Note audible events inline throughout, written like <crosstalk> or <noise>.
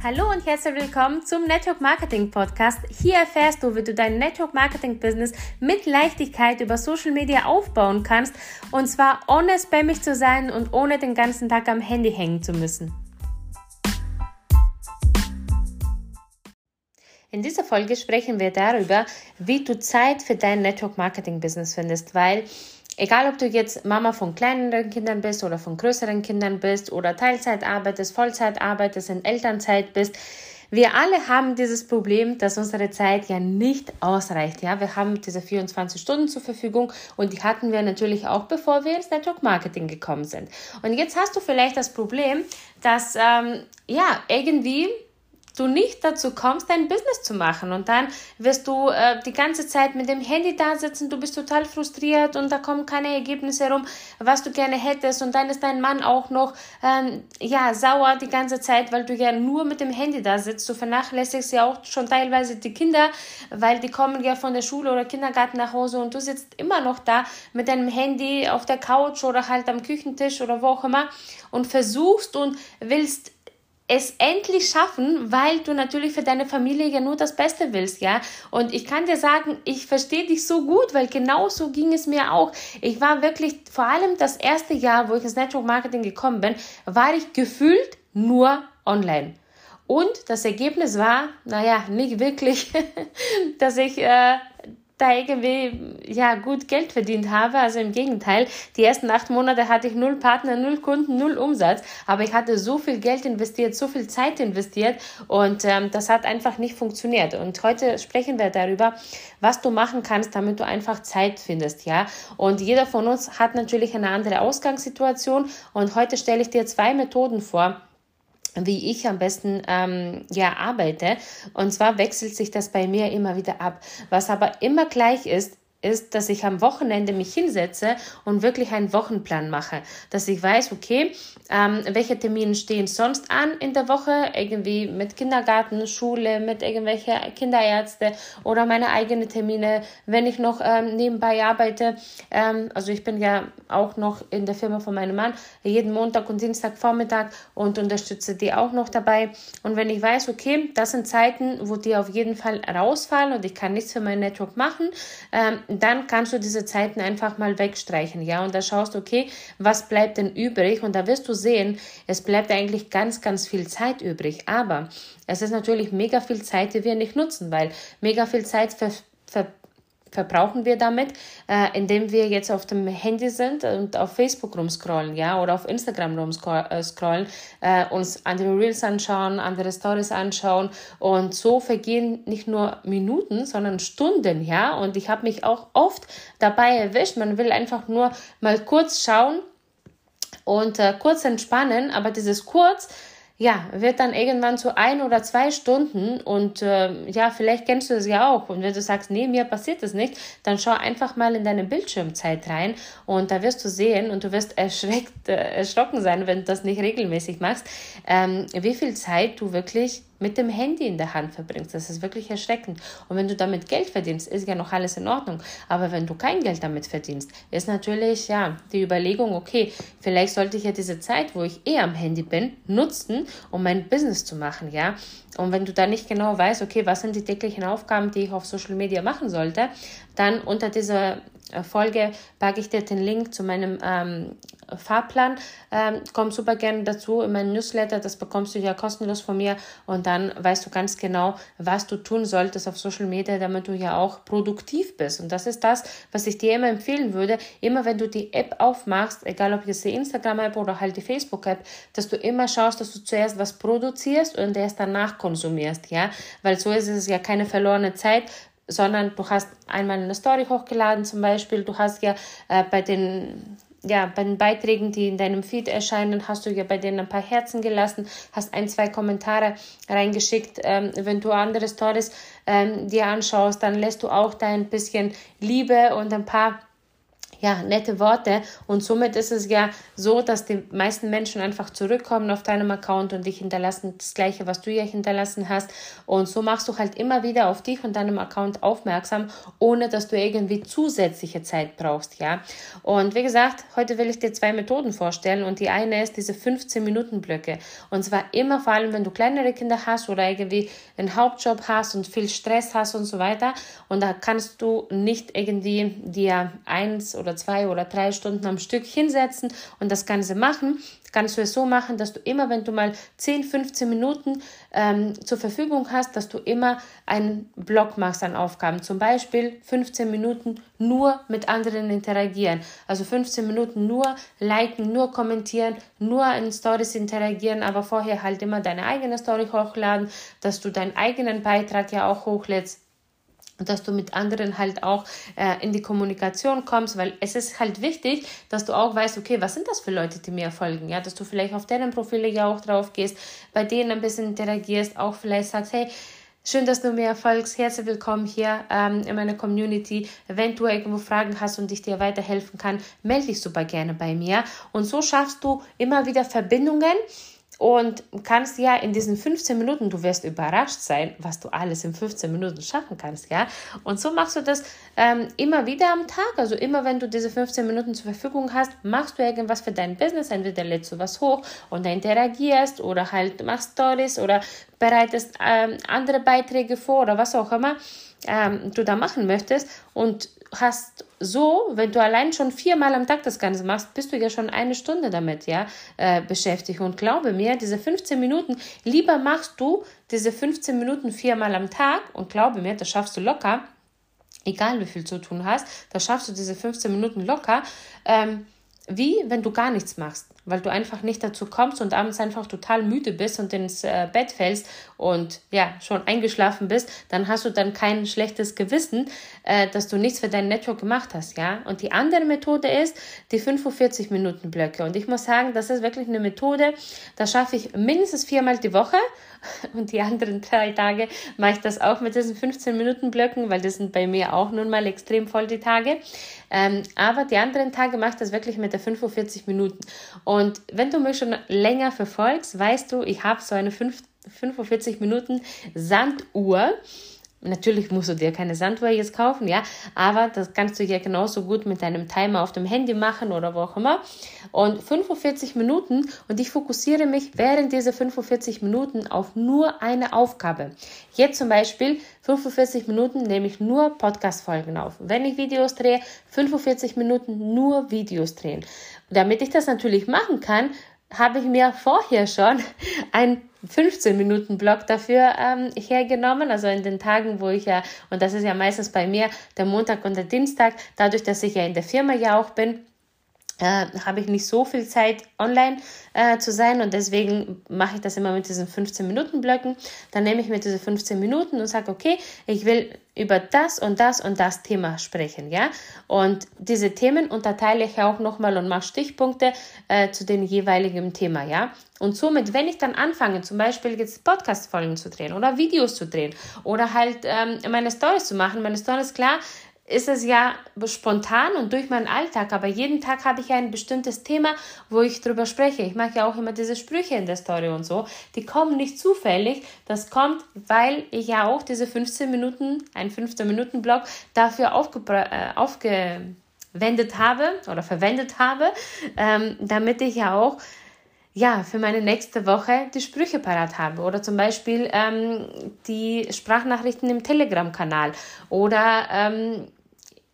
Hallo und herzlich willkommen zum Network Marketing Podcast. Hier erfährst du, wie du dein Network Marketing Business mit Leichtigkeit über Social Media aufbauen kannst und zwar ohne spammig zu sein und ohne den ganzen Tag am Handy hängen zu müssen. In dieser Folge sprechen wir darüber, wie du Zeit für dein Network Marketing Business findest, weil Egal, ob du jetzt Mama von kleineren Kindern bist oder von größeren Kindern bist oder Teilzeit arbeitest, Vollzeit arbeitest, in Elternzeit bist, wir alle haben dieses Problem, dass unsere Zeit ja nicht ausreicht. Ja, wir haben diese 24 Stunden zur Verfügung und die hatten wir natürlich auch, bevor wir ins Network Marketing gekommen sind. Und jetzt hast du vielleicht das Problem, dass ähm, ja irgendwie du nicht dazu kommst, dein Business zu machen. Und dann wirst du äh, die ganze Zeit mit dem Handy da sitzen, du bist total frustriert und da kommen keine Ergebnisse rum, was du gerne hättest. Und dann ist dein Mann auch noch ähm, ja, sauer die ganze Zeit, weil du ja nur mit dem Handy da sitzt. Du vernachlässigst ja auch schon teilweise die Kinder, weil die kommen ja von der Schule oder Kindergarten nach Hause und du sitzt immer noch da mit deinem Handy auf der Couch oder halt am Küchentisch oder wo auch immer und versuchst und willst es endlich schaffen, weil du natürlich für deine Familie ja nur das Beste willst, ja. Und ich kann dir sagen, ich verstehe dich so gut, weil genau so ging es mir auch. Ich war wirklich, vor allem das erste Jahr, wo ich ins Network Marketing gekommen bin, war ich gefühlt nur online. Und das Ergebnis war, naja, nicht wirklich, <laughs> dass ich äh, da irgendwie ja gut Geld verdient habe. Also im Gegenteil, die ersten acht Monate hatte ich null Partner, null Kunden, null Umsatz, aber ich hatte so viel Geld investiert, so viel Zeit investiert und ähm, das hat einfach nicht funktioniert. Und heute sprechen wir darüber, was du machen kannst, damit du einfach Zeit findest, ja. Und jeder von uns hat natürlich eine andere Ausgangssituation und heute stelle ich dir zwei Methoden vor wie ich am besten ähm, ja arbeite. Und zwar wechselt sich das bei mir immer wieder ab. Was aber immer gleich ist, ist, dass ich am Wochenende mich hinsetze und wirklich einen Wochenplan mache. Dass ich weiß, okay, ähm, welche Termine stehen sonst an in der Woche, irgendwie mit Kindergarten, Schule, mit irgendwelche Kinderärzte oder meine eigenen Termine, wenn ich noch ähm, nebenbei arbeite. Ähm, also ich bin ja auch noch in der Firma von meinem Mann, jeden Montag und Dienstag Vormittag und unterstütze die auch noch dabei. Und wenn ich weiß, okay, das sind Zeiten, wo die auf jeden Fall rausfallen und ich kann nichts für mein Network machen, ähm, dann kannst du diese Zeiten einfach mal wegstreichen, ja, und da schaust, okay, was bleibt denn übrig? Und da wirst du sehen, es bleibt eigentlich ganz, ganz viel Zeit übrig. Aber es ist natürlich mega viel Zeit, die wir nicht nutzen, weil mega viel Zeit ver, ver verbrauchen wir damit, äh, indem wir jetzt auf dem Handy sind und auf Facebook rumscrollen, ja, oder auf Instagram rumscrollen, äh, uns andere Reels anschauen, andere Stories anschauen. Und so vergehen nicht nur Minuten, sondern Stunden, ja, und ich habe mich auch oft dabei erwischt, man will einfach nur mal kurz schauen und äh, kurz entspannen, aber dieses kurz ja, wird dann irgendwann zu ein oder zwei Stunden und äh, ja, vielleicht kennst du es ja auch. Und wenn du sagst, nee, mir passiert das nicht, dann schau einfach mal in deine Bildschirmzeit rein und da wirst du sehen und du wirst erschreckt, äh, erschrocken sein, wenn du das nicht regelmäßig machst, ähm, wie viel Zeit du wirklich mit dem Handy in der Hand verbringst. Das ist wirklich erschreckend. Und wenn du damit Geld verdienst, ist ja noch alles in Ordnung. Aber wenn du kein Geld damit verdienst, ist natürlich ja die Überlegung, okay, vielleicht sollte ich ja diese Zeit, wo ich eh am Handy bin, nutzen, um mein Business zu machen, ja. Und wenn du da nicht genau weißt, okay, was sind die täglichen Aufgaben, die ich auf Social Media machen sollte, dann unter dieser Folge packe ich dir den Link zu meinem ähm, Fahrplan. Ähm, komm super gerne dazu in meinen Newsletter. Das bekommst du ja kostenlos von mir. Und dann weißt du ganz genau, was du tun solltest auf Social Media, damit du ja auch produktiv bist. Und das ist das, was ich dir immer empfehlen würde. Immer wenn du die App aufmachst, egal ob jetzt die Instagram-App oder halt die Facebook-App, dass du immer schaust, dass du zuerst was produzierst und erst danach konsumierst. Ja, weil so ist es ja keine verlorene Zeit, sondern du hast einmal eine Story hochgeladen zum Beispiel, du hast ja äh, bei den ja, bei den Beiträgen, die in deinem Feed erscheinen, hast du ja bei denen ein paar Herzen gelassen, hast ein, zwei Kommentare reingeschickt. Ähm, wenn du andere Stories ähm, dir anschaust, dann lässt du auch da ein bisschen Liebe und ein paar ja, nette Worte. Und somit ist es ja so, dass die meisten Menschen einfach zurückkommen auf deinem Account und dich hinterlassen das Gleiche, was du ja hinterlassen hast. Und so machst du halt immer wieder auf dich und deinem Account aufmerksam, ohne dass du irgendwie zusätzliche Zeit brauchst, ja. Und wie gesagt, heute will ich dir zwei Methoden vorstellen und die eine ist diese 15 Minuten Blöcke. Und zwar immer vor allem, wenn du kleinere Kinder hast oder irgendwie einen Hauptjob hast und viel Stress hast und so weiter. Und da kannst du nicht irgendwie dir eins oder oder zwei oder drei Stunden am Stück hinsetzen und das Ganze machen, kannst du es so machen, dass du immer, wenn du mal 10, 15 Minuten ähm, zur Verfügung hast, dass du immer einen Block machst an Aufgaben. Zum Beispiel 15 Minuten nur mit anderen interagieren. Also 15 Minuten nur liken, nur kommentieren, nur in Stories interagieren, aber vorher halt immer deine eigene Story hochladen, dass du deinen eigenen Beitrag ja auch hochlädst dass du mit anderen halt auch äh, in die Kommunikation kommst, weil es ist halt wichtig, dass du auch weißt, okay, was sind das für Leute, die mir folgen, ja, dass du vielleicht auf deren Profile ja auch drauf gehst, bei denen ein bisschen interagierst, auch vielleicht sagst, hey, Schön, dass du mir folgst. Herzlich willkommen hier ähm, in meiner Community. Wenn du irgendwo Fragen hast und ich dir weiterhelfen kann, melde dich super gerne bei mir. Und so schaffst du immer wieder Verbindungen und kannst ja in diesen 15 Minuten, du wirst überrascht sein, was du alles in 15 Minuten schaffen kannst, ja. Und so machst du das ähm, immer wieder am Tag. Also immer, wenn du diese 15 Minuten zur Verfügung hast, machst du irgendwas für dein Business. Entweder lädst du was hoch und interagierst oder halt machst Stories oder bereitest ähm, andere Beiträge vor oder was auch immer ähm, du da machen möchtest und hast so, wenn du allein schon viermal am Tag das Ganze machst, bist du ja schon eine Stunde damit ja äh, beschäftigt. Und glaube mir, diese 15 Minuten, lieber machst du diese 15 Minuten viermal am Tag und glaube mir, das schaffst du locker, egal wie viel zu tun hast, da schaffst du diese 15 Minuten locker, ähm, wie wenn du gar nichts machst weil du einfach nicht dazu kommst und abends einfach total müde bist und ins äh, Bett fällst und ja, schon eingeschlafen bist, dann hast du dann kein schlechtes Gewissen, äh, dass du nichts für dein Network gemacht hast, ja. Und die andere Methode ist die 45 Minuten Blöcke. Und ich muss sagen, das ist wirklich eine Methode, da schaffe ich mindestens viermal die Woche <laughs> und die anderen drei Tage mache ich das auch mit diesen 15 Minuten Blöcken, weil das sind bei mir auch nun mal extrem voll die Tage. Ähm, aber die anderen Tage mache ich das wirklich mit der 45 Minuten. Und wenn du mich schon länger verfolgst, weißt du, ich habe so eine 5, 45 Minuten Sanduhr. Natürlich musst du dir keine Sanduhr jetzt kaufen, ja, aber das kannst du ja genauso gut mit deinem Timer auf dem Handy machen oder wo auch immer. Und 45 Minuten und ich fokussiere mich während dieser 45 Minuten auf nur eine Aufgabe. Jetzt zum Beispiel 45 Minuten nehme ich nur Podcast-Folgen auf. Wenn ich Videos drehe, 45 Minuten nur Videos drehen. Damit ich das natürlich machen kann, habe ich mir vorher schon ein 15 Minuten Block dafür ähm, hergenommen, also in den Tagen, wo ich ja, und das ist ja meistens bei mir der Montag und der Dienstag, dadurch, dass ich ja in der Firma ja auch bin, äh, habe ich nicht so viel Zeit online äh, zu sein und deswegen mache ich das immer mit diesen 15 Minuten Blöcken. Dann nehme ich mir diese 15 Minuten und sage, okay, ich will über das und das und das Thema sprechen, ja. Und diese Themen unterteile ich auch nochmal und mache Stichpunkte äh, zu dem jeweiligen Thema, ja. Und somit, wenn ich dann anfange, zum Beispiel jetzt Podcast-Folgen zu drehen oder Videos zu drehen oder halt ähm, meine Stories zu machen, meine Stories, klar, ist es ja spontan und durch meinen Alltag, aber jeden Tag habe ich ein bestimmtes Thema, wo ich drüber spreche. Ich mache ja auch immer diese Sprüche in der Story und so. Die kommen nicht zufällig, das kommt, weil ich ja auch diese 15 Minuten, ein 15-Minuten-Blog dafür äh, aufgewendet habe oder verwendet habe, ähm, damit ich ja auch ja, für meine nächste Woche die Sprüche parat habe oder zum Beispiel ähm, die Sprachnachrichten im Telegram-Kanal oder ähm,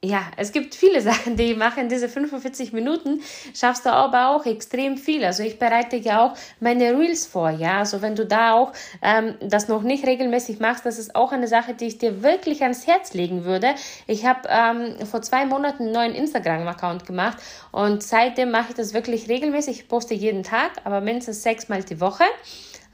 ja, es gibt viele <laughs> Sachen, die ich mache in diese 45 Minuten, schaffst du aber auch extrem viel. Also ich bereite ja auch meine Reels vor, ja. Also wenn du da auch ähm, das noch nicht regelmäßig machst, das ist auch eine Sache, die ich dir wirklich ans Herz legen würde. Ich habe ähm, vor zwei Monaten einen neuen Instagram-Account gemacht und seitdem mache ich das wirklich regelmäßig. Ich poste jeden Tag, aber mindestens sechsmal die Woche.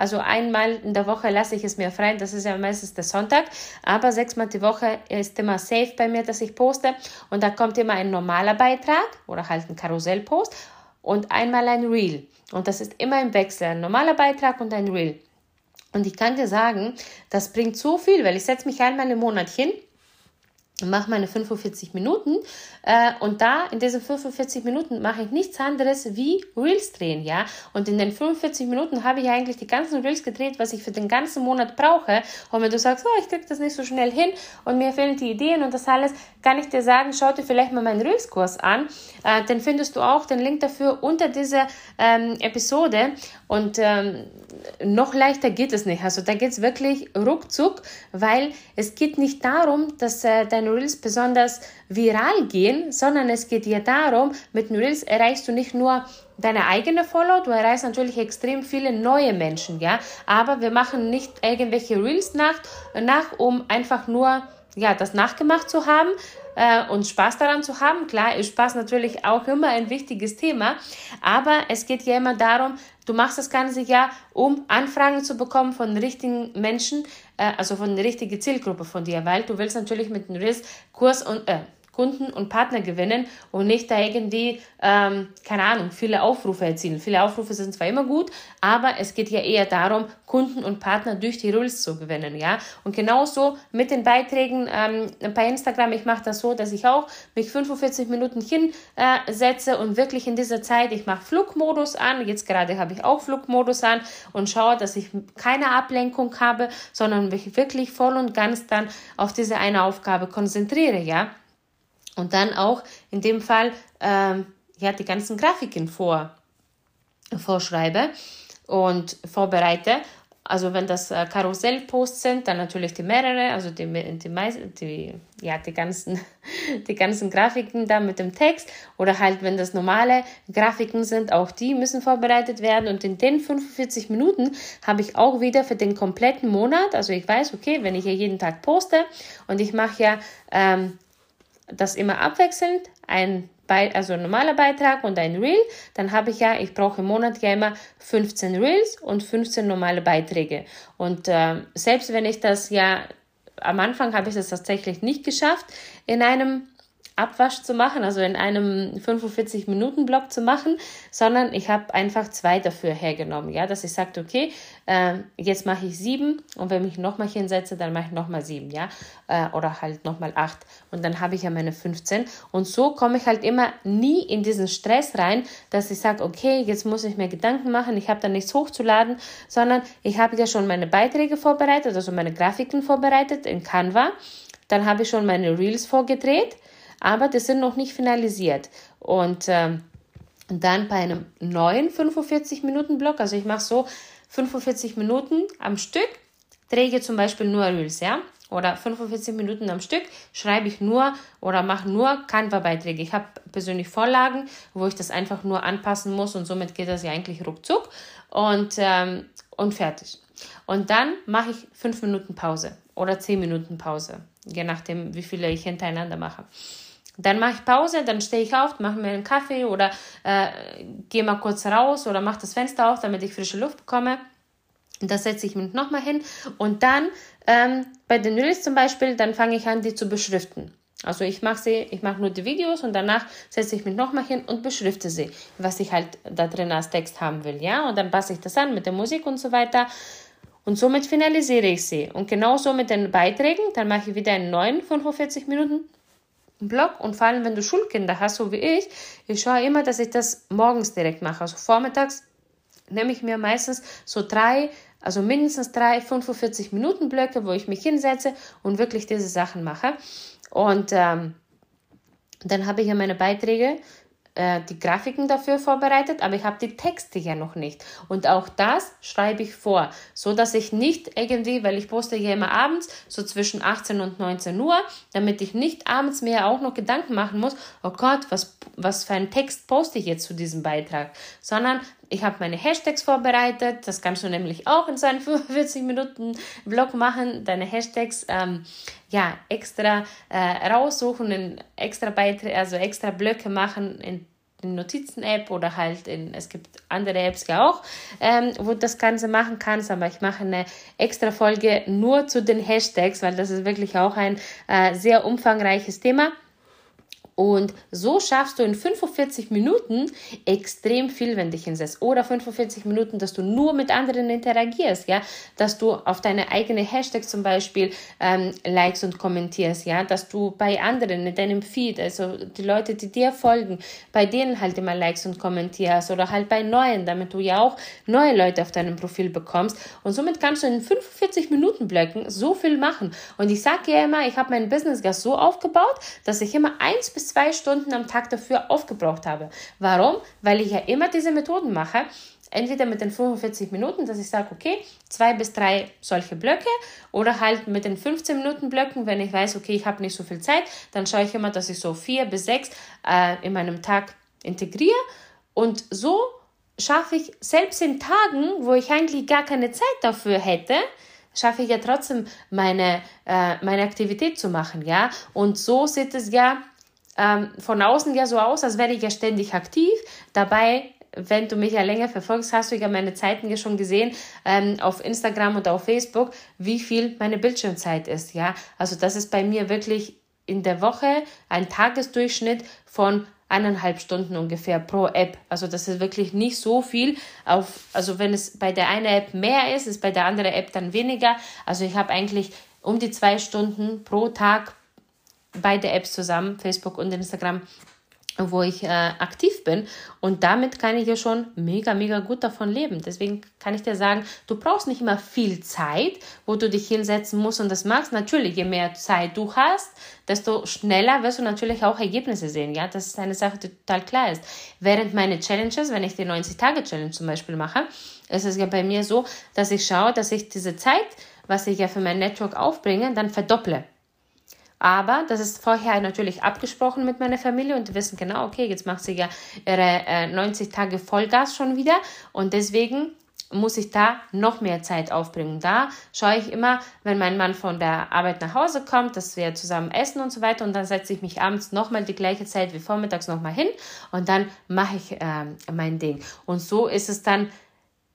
Also einmal in der Woche lasse ich es mir frei, das ist ja meistens der Sonntag, aber sechsmal die Woche ist immer safe bei mir, dass ich poste und da kommt immer ein normaler Beitrag oder halt ein Karussellpost und einmal ein Reel. Und das ist immer im Wechsel, ein normaler Beitrag und ein Reel. Und ich kann dir sagen, das bringt so viel, weil ich setze mich einmal im Monat hin mache meine 45 Minuten äh, und da in diesen 45 Minuten mache ich nichts anderes wie Reels drehen, ja. Und in den 45 Minuten habe ich eigentlich die ganzen Reels gedreht, was ich für den ganzen Monat brauche. Und wenn du sagst, oh, ich krieg das nicht so schnell hin und mir fehlen die Ideen und das alles, kann ich dir sagen, schau dir vielleicht mal meinen Reels-Kurs an. Äh, den findest du auch den Link dafür unter dieser ähm, Episode. Und ähm, noch leichter geht es nicht. Also da geht es wirklich ruckzuck, weil es geht nicht darum, dass äh, deine Reels besonders viral gehen, sondern es geht dir darum, mit Reels erreichst du nicht nur deine eigene Follower, du erreichst natürlich extrem viele neue Menschen, ja, aber wir machen nicht irgendwelche Reels nach, nach um einfach nur ja, das nachgemacht zu haben, äh, und Spaß daran zu haben. Klar ist Spaß natürlich auch immer ein wichtiges Thema, aber es geht ja immer darum, du machst das Ganze ja, um Anfragen zu bekommen von richtigen Menschen, äh, also von der richtigen Zielgruppe von dir, weil du willst natürlich mit dem Riss Kurs und äh, Kunden und Partner gewinnen und nicht da irgendwie, ähm, keine Ahnung, viele Aufrufe erzielen. Viele Aufrufe sind zwar immer gut, aber es geht ja eher darum, Kunden und Partner durch die Reels zu gewinnen, ja. Und genauso mit den Beiträgen ähm, bei Instagram, ich mache das so, dass ich auch mich 45 Minuten hinsetze äh, und wirklich in dieser Zeit, ich mache Flugmodus an, jetzt gerade habe ich auch Flugmodus an und schaue, dass ich keine Ablenkung habe, sondern mich wirklich voll und ganz dann auf diese eine Aufgabe konzentriere, ja und dann auch in dem Fall ähm, ja, die ganzen Grafiken vor, vorschreibe und vorbereite. Also wenn das äh, Karussellposts sind, dann natürlich die mehrere, also die, die, die, ja, die, ganzen, <laughs> die ganzen Grafiken da mit dem Text oder halt wenn das normale Grafiken sind, auch die müssen vorbereitet werden und in den 45 Minuten habe ich auch wieder für den kompletten Monat, also ich weiß, okay, wenn ich ja jeden Tag poste und ich mache ja ähm, das immer abwechselnd, ein Be also ein normaler Beitrag und ein Reel, dann habe ich ja, ich brauche im Monat ja immer 15 Reels und 15 normale Beiträge. Und äh, selbst wenn ich das ja, am Anfang habe ich das tatsächlich nicht geschafft, in einem Abwasch zu machen, also in einem 45-Minuten-Block zu machen, sondern ich habe einfach zwei dafür hergenommen, ja, dass ich sagte, okay, äh, jetzt mache ich sieben und wenn ich nochmal hinsetze, dann mache ich nochmal sieben, ja, äh, oder halt nochmal acht und dann habe ich ja meine 15 und so komme ich halt immer nie in diesen Stress rein, dass ich sage, okay, jetzt muss ich mir Gedanken machen, ich habe da nichts hochzuladen, sondern ich habe ja schon meine Beiträge vorbereitet, also meine Grafiken vorbereitet in Canva, dann habe ich schon meine Reels vorgedreht, aber die sind noch nicht finalisiert. Und ähm, dann bei einem neuen 45-Minuten-Block, also ich mache so 45 Minuten am Stück, träge zum Beispiel nur Reels, ja, oder 45 Minuten am Stück schreibe ich nur oder mache nur Canva-Beiträge. Ich habe persönlich Vorlagen, wo ich das einfach nur anpassen muss und somit geht das ja eigentlich ruckzuck und, ähm, und fertig. Und dann mache ich 5 Minuten Pause oder 10 Minuten Pause, je nachdem, wie viele ich hintereinander mache. Dann mache ich Pause, dann stehe ich auf, mache mir einen Kaffee oder äh, gehe mal kurz raus oder mache das Fenster auf, damit ich frische Luft bekomme. Da setze ich mich nochmal hin und dann ähm, bei den Reels zum Beispiel, dann fange ich an, die zu beschriften. Also ich mache sie, ich mache nur die Videos und danach setze ich mich nochmal hin und beschrifte sie, was ich halt da drin als Text haben will, ja. Und dann passe ich das an mit der Musik und so weiter. Und somit finalisiere ich sie. Und genauso mit den Beiträgen, dann mache ich wieder einen neuen 45 Minuten Blog und vor allem, wenn du Schulkinder hast, so wie ich, ich schaue immer, dass ich das morgens direkt mache. Also vormittags nehme ich mir meistens so drei, also mindestens drei 45 Minuten Blöcke, wo ich mich hinsetze und wirklich diese Sachen mache. Und ähm, dann habe ich ja meine Beiträge äh, die Grafiken dafür vorbereitet, aber ich habe die Texte ja noch nicht. Und auch das schreibe ich vor, so dass ich nicht irgendwie, weil ich poste ja immer abends, so zwischen 18 und 19 Uhr, damit ich nicht abends mir auch noch Gedanken machen muss, oh Gott, was, was für einen Text poste ich jetzt zu diesem Beitrag, sondern ich habe meine Hashtags vorbereitet. Das kannst du nämlich auch in so einem <laughs> 45 Minuten Vlog machen. Deine Hashtags ähm, ja extra äh, raussuchen, in extra Beiträge, also extra Blöcke machen in in Notizen-App oder halt in, es gibt andere Apps ja auch, ähm, wo du das Ganze machen kannst, aber ich mache eine extra Folge nur zu den Hashtags, weil das ist wirklich auch ein äh, sehr umfangreiches Thema. Und so schaffst du in 45 Minuten extrem viel, wenn dich hinsetzt. Oder 45 Minuten, dass du nur mit anderen interagierst, ja, dass du auf deine eigene Hashtags zum Beispiel ähm, likes und kommentierst, ja, dass du bei anderen in deinem Feed, also die Leute, die dir folgen, bei denen halt immer likes und kommentierst oder halt bei neuen, damit du ja auch neue Leute auf deinem Profil bekommst. Und somit kannst du in 45 Minuten Blöcken so viel machen. Und ich sage ja immer, ich habe mein Business Gas so aufgebaut, dass ich immer eins bis zwei Stunden am Tag dafür aufgebraucht habe. Warum? Weil ich ja immer diese Methoden mache. Entweder mit den 45 Minuten, dass ich sage, okay, zwei bis drei solche Blöcke oder halt mit den 15 Minuten Blöcken, wenn ich weiß, okay, ich habe nicht so viel Zeit, dann schaue ich immer, dass ich so vier bis sechs äh, in meinem Tag integriere und so schaffe ich selbst in Tagen, wo ich eigentlich gar keine Zeit dafür hätte, schaffe ich ja trotzdem meine, äh, meine Aktivität zu machen, ja. Und so sieht es ja ähm, von außen ja so aus, als wäre ich ja ständig aktiv. Dabei wenn du mich ja länger verfolgst, hast du ja meine Zeiten ja schon gesehen ähm, auf Instagram und auf Facebook, wie viel meine Bildschirmzeit ist. Ja, also das ist bei mir wirklich in der Woche ein Tagesdurchschnitt von eineinhalb Stunden ungefähr pro App. Also das ist wirklich nicht so viel. Auf, also wenn es bei der einen App mehr ist, ist bei der anderen App dann weniger. Also ich habe eigentlich um die zwei Stunden pro Tag beide Apps zusammen, Facebook und Instagram, wo ich äh, aktiv bin. Und damit kann ich ja schon mega, mega gut davon leben. Deswegen kann ich dir sagen, du brauchst nicht immer viel Zeit, wo du dich hinsetzen musst und das machst. Natürlich, je mehr Zeit du hast, desto schneller wirst du natürlich auch Ergebnisse sehen. Ja, das ist eine Sache, die total klar ist. Während meine Challenges, wenn ich die 90-Tage-Challenge zum Beispiel mache, ist es ja bei mir so, dass ich schaue, dass ich diese Zeit, was ich ja für mein Network aufbringe, dann verdopple. Aber das ist vorher natürlich abgesprochen mit meiner Familie und die wissen genau, okay, jetzt macht sie ja ihre äh, 90 Tage Vollgas schon wieder und deswegen muss ich da noch mehr Zeit aufbringen. Da schaue ich immer, wenn mein Mann von der Arbeit nach Hause kommt, dass wir zusammen essen und so weiter und dann setze ich mich abends nochmal die gleiche Zeit wie vormittags nochmal hin und dann mache ich äh, mein Ding. Und so ist es dann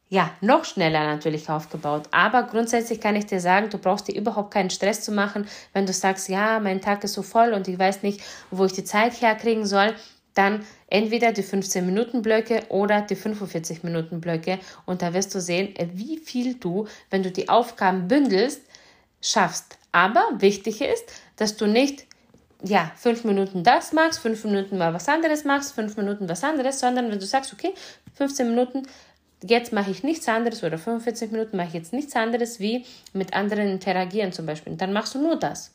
ja, noch schneller natürlich aufgebaut. Aber grundsätzlich kann ich dir sagen, du brauchst dir überhaupt keinen Stress zu machen, wenn du sagst, ja, mein Tag ist so voll und ich weiß nicht, wo ich die Zeit herkriegen soll. Dann entweder die 15 Minuten Blöcke oder die 45 Minuten Blöcke und da wirst du sehen, wie viel du, wenn du die Aufgaben bündelst, schaffst. Aber wichtig ist, dass du nicht ja, fünf Minuten das machst, fünf Minuten mal was anderes machst, fünf Minuten was anderes, sondern wenn du sagst, okay, 15 Minuten jetzt mache ich nichts anderes oder 45 Minuten mache ich jetzt nichts anderes wie mit anderen interagieren zum Beispiel. dann machst du nur das.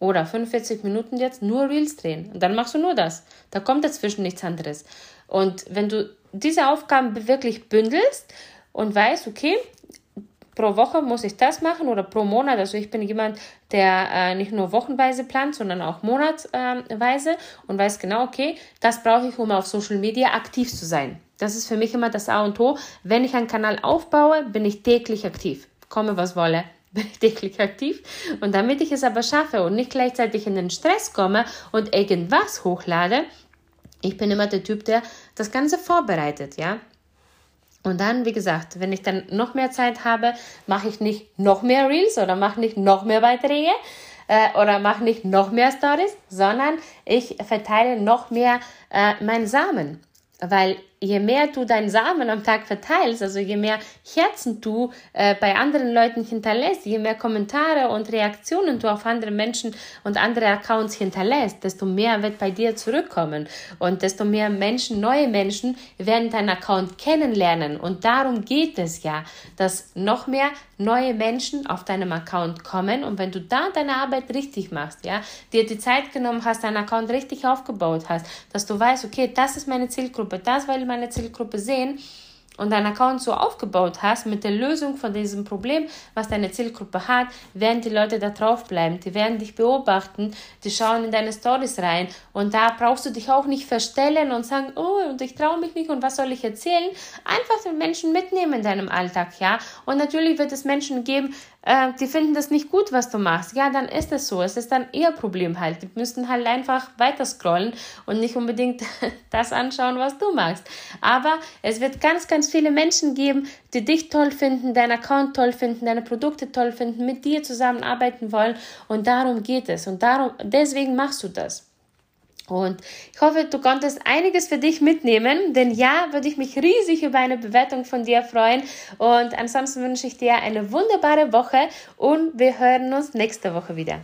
Oder 45 Minuten jetzt nur Reels drehen. Und dann machst du nur das. Da kommt dazwischen nichts anderes. Und wenn du diese Aufgaben wirklich bündelst und weißt, okay, pro Woche muss ich das machen oder pro Monat. Also ich bin jemand, der äh, nicht nur wochenweise plant, sondern auch monatsweise äh, und weiß genau, okay, das brauche ich, um auf Social Media aktiv zu sein. Das ist für mich immer das A und O. Wenn ich einen Kanal aufbaue, bin ich täglich aktiv. Komme, was wolle, <laughs> bin ich täglich aktiv. Und damit ich es aber schaffe und nicht gleichzeitig in den Stress komme und irgendwas hochlade, ich bin immer der Typ, der das Ganze vorbereitet, ja. Und dann, wie gesagt, wenn ich dann noch mehr Zeit habe, mache ich nicht noch mehr Reels oder mache nicht noch mehr Beiträge äh, oder mache nicht noch mehr Stories, sondern ich verteile noch mehr äh, meinen Samen. Weil je mehr du deinen Samen am Tag verteilst, also je mehr Herzen du äh, bei anderen Leuten hinterlässt, je mehr Kommentare und Reaktionen du auf andere Menschen und andere Accounts hinterlässt, desto mehr wird bei dir zurückkommen. Und desto mehr Menschen, neue Menschen werden deinen Account kennenlernen. Und darum geht es ja, dass noch mehr neue Menschen auf deinem Account kommen. Und wenn du da deine Arbeit richtig machst, ja, dir die Zeit genommen hast, deinen Account richtig aufgebaut hast, dass du weißt, okay, das ist meine Zielgruppe, das will meine Zielgruppe sehen, und deinen Account so aufgebaut hast mit der Lösung von diesem Problem, was deine Zielgruppe hat, werden die Leute da drauf bleiben. Die werden dich beobachten, die schauen in deine Stories rein und da brauchst du dich auch nicht verstellen und sagen, oh, und ich traue mich nicht und was soll ich erzählen? Einfach den Menschen mitnehmen in deinem Alltag, ja. Und natürlich wird es Menschen geben, äh, die finden das nicht gut, was du machst. Ja, dann ist es so. Es ist dann ihr Problem halt. Die müssen halt einfach weiter scrollen und nicht unbedingt <laughs> das anschauen, was du machst. Aber es wird ganz, ganz viele Menschen geben, die dich toll finden, deinen Account toll finden, deine Produkte toll finden, mit dir zusammenarbeiten wollen. Und darum geht es. Und darum, deswegen machst du das. Und ich hoffe, du konntest einiges für dich mitnehmen, denn ja, würde ich mich riesig über eine Bewertung von dir freuen. Und ansonsten wünsche ich dir eine wunderbare Woche und wir hören uns nächste Woche wieder.